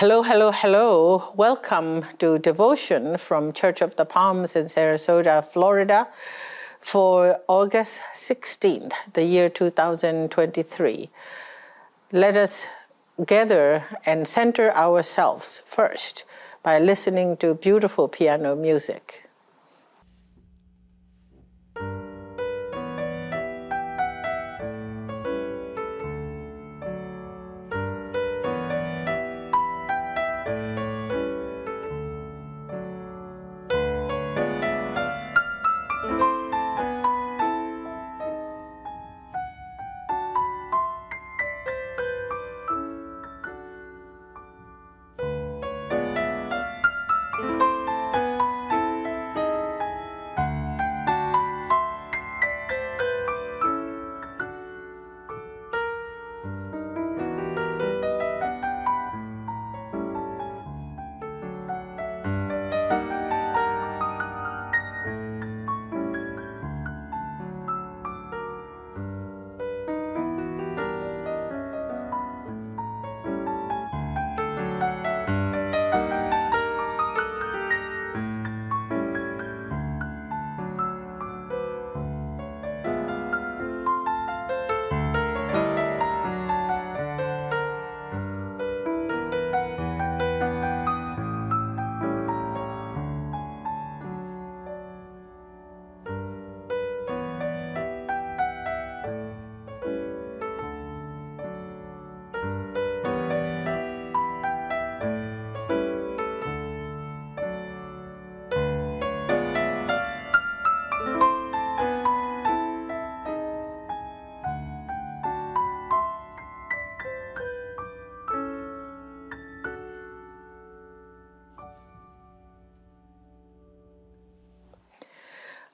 Hello, hello, hello. Welcome to devotion from Church of the Palms in Sarasota, Florida for August 16th, the year 2023. Let us gather and center ourselves first by listening to beautiful piano music.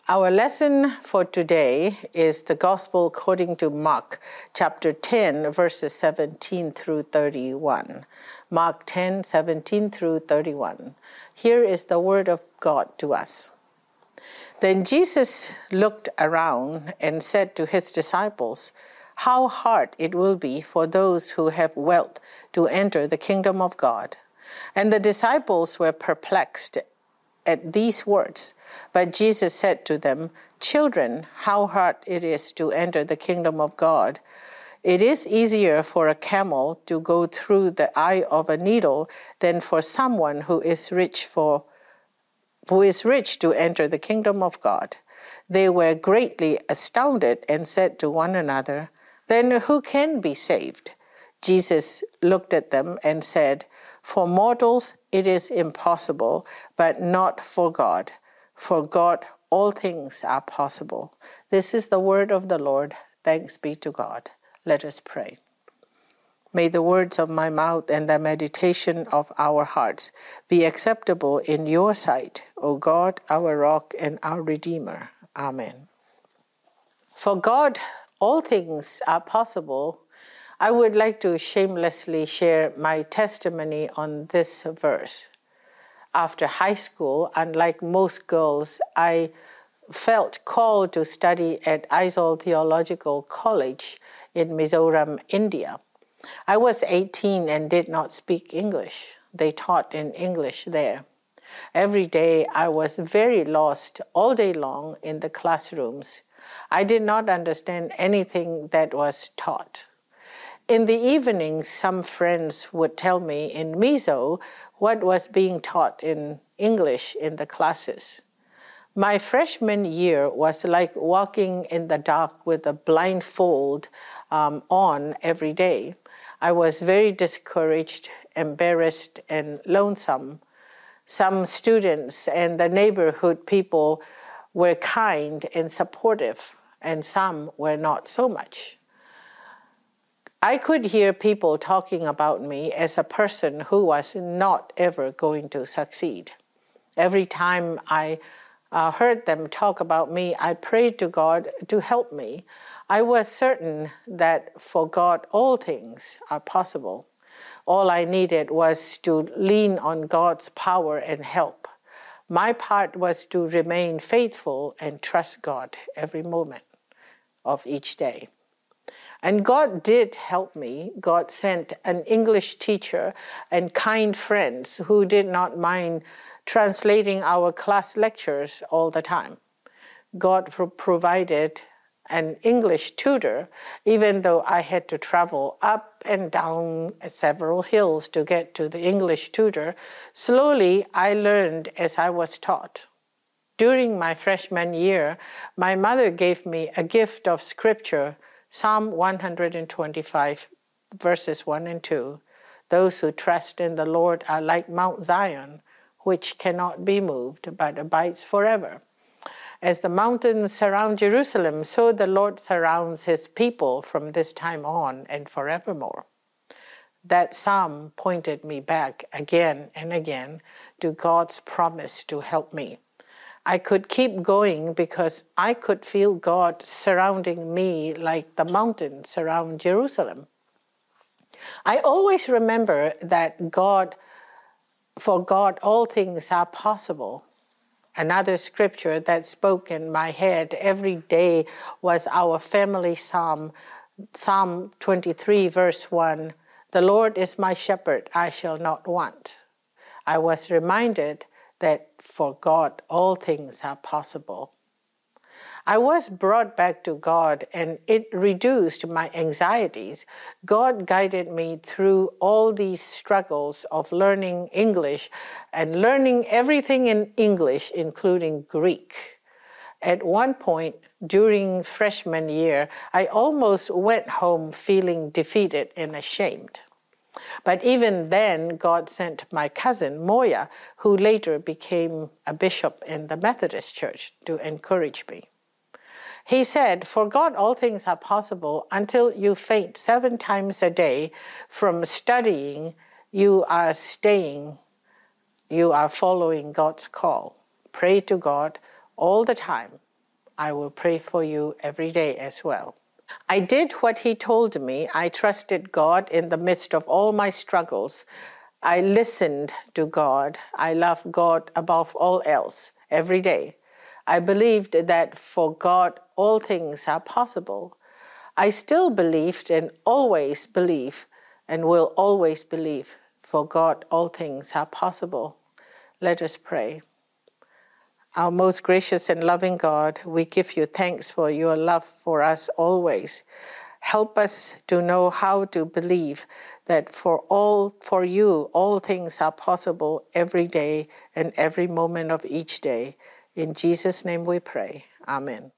Our lesson for today is the Gospel according to Mark, chapter 10, verses 17 through 31. Mark 10, 17 through 31. Here is the word of God to us. Then Jesus looked around and said to his disciples, How hard it will be for those who have wealth to enter the kingdom of God. And the disciples were perplexed at these words. But Jesus said to them, Children, how hard it is to enter the kingdom of God. It is easier for a camel to go through the eye of a needle than for someone who is rich for who is rich to enter the kingdom of God. They were greatly astounded and said to one another, Then who can be saved? Jesus looked at them and said, For mortals it is impossible, but not for God. For God, all things are possible. This is the word of the Lord. Thanks be to God. Let us pray. May the words of my mouth and the meditation of our hearts be acceptable in your sight, O God, our rock and our Redeemer. Amen. For God, all things are possible I would like to shamelessly share my testimony on this verse. After high school, unlike most girls, I felt called to study at Aizawl Theological College in Mizoram, India. I was 18 and did not speak English. They taught in English there. Every day I was very lost all day long in the classrooms. I did not understand anything that was taught. In the evening, some friends would tell me in Mizo what was being taught in English in the classes. My freshman year was like walking in the dark with a blindfold um, on every day. I was very discouraged, embarrassed, and lonesome. Some students and the neighborhood people were kind and supportive, and some were not so much. I could hear people talking about me as a person who was not ever going to succeed. Every time I uh, heard them talk about me, I prayed to God to help me. I was certain that for God all things are possible. All I needed was to lean on God's power and help. My part was to remain faithful and trust God every moment of each day. And God did help me. God sent an English teacher and kind friends who did not mind translating our class lectures all the time. God provided an English tutor, even though I had to travel up and down several hills to get to the English tutor. Slowly, I learned as I was taught. During my freshman year, my mother gave me a gift of scripture, Psalm 125, verses 1 and 2. Those who trust in the Lord are like Mount Zion, which cannot be moved, but abides forever. As the mountains surround Jerusalem, so the Lord surrounds his people from this time on and forevermore. That psalm pointed me back again and again to God's promise to help me. I could keep going because I could feel God surrounding me like the mountains surround Jerusalem. I always remember that God, for God, all things are possible. Another scripture that spoke in my head every day was our family psalm, Psalm 23, verse 1 The Lord is my shepherd, I shall not want. I was reminded that for God all things are possible. I was brought back to God and it reduced my anxieties. God guided me through all these struggles of learning English and learning everything in English, including Greek. At one point during freshman year, I almost went home feeling defeated and ashamed. But even then, God sent my cousin, Moya, who later became a bishop in the Methodist Church, to encourage me. He said, For God, all things are possible until you faint seven times a day from studying, you are staying, you are following God's call. Pray to God all the time. I will pray for you every day as well. I did what he told me. I trusted God in the midst of all my struggles. I listened to God. I loved God above all else every day. I believed that for God all things are possible. I still believed and always believe and will always believe for God all things are possible. Let us pray. Our most gracious and loving God, we give you thanks for your love for us always. Help us to know how to believe that for all for you all things are possible every day and every moment of each day. In Jesus' name we pray. Amen.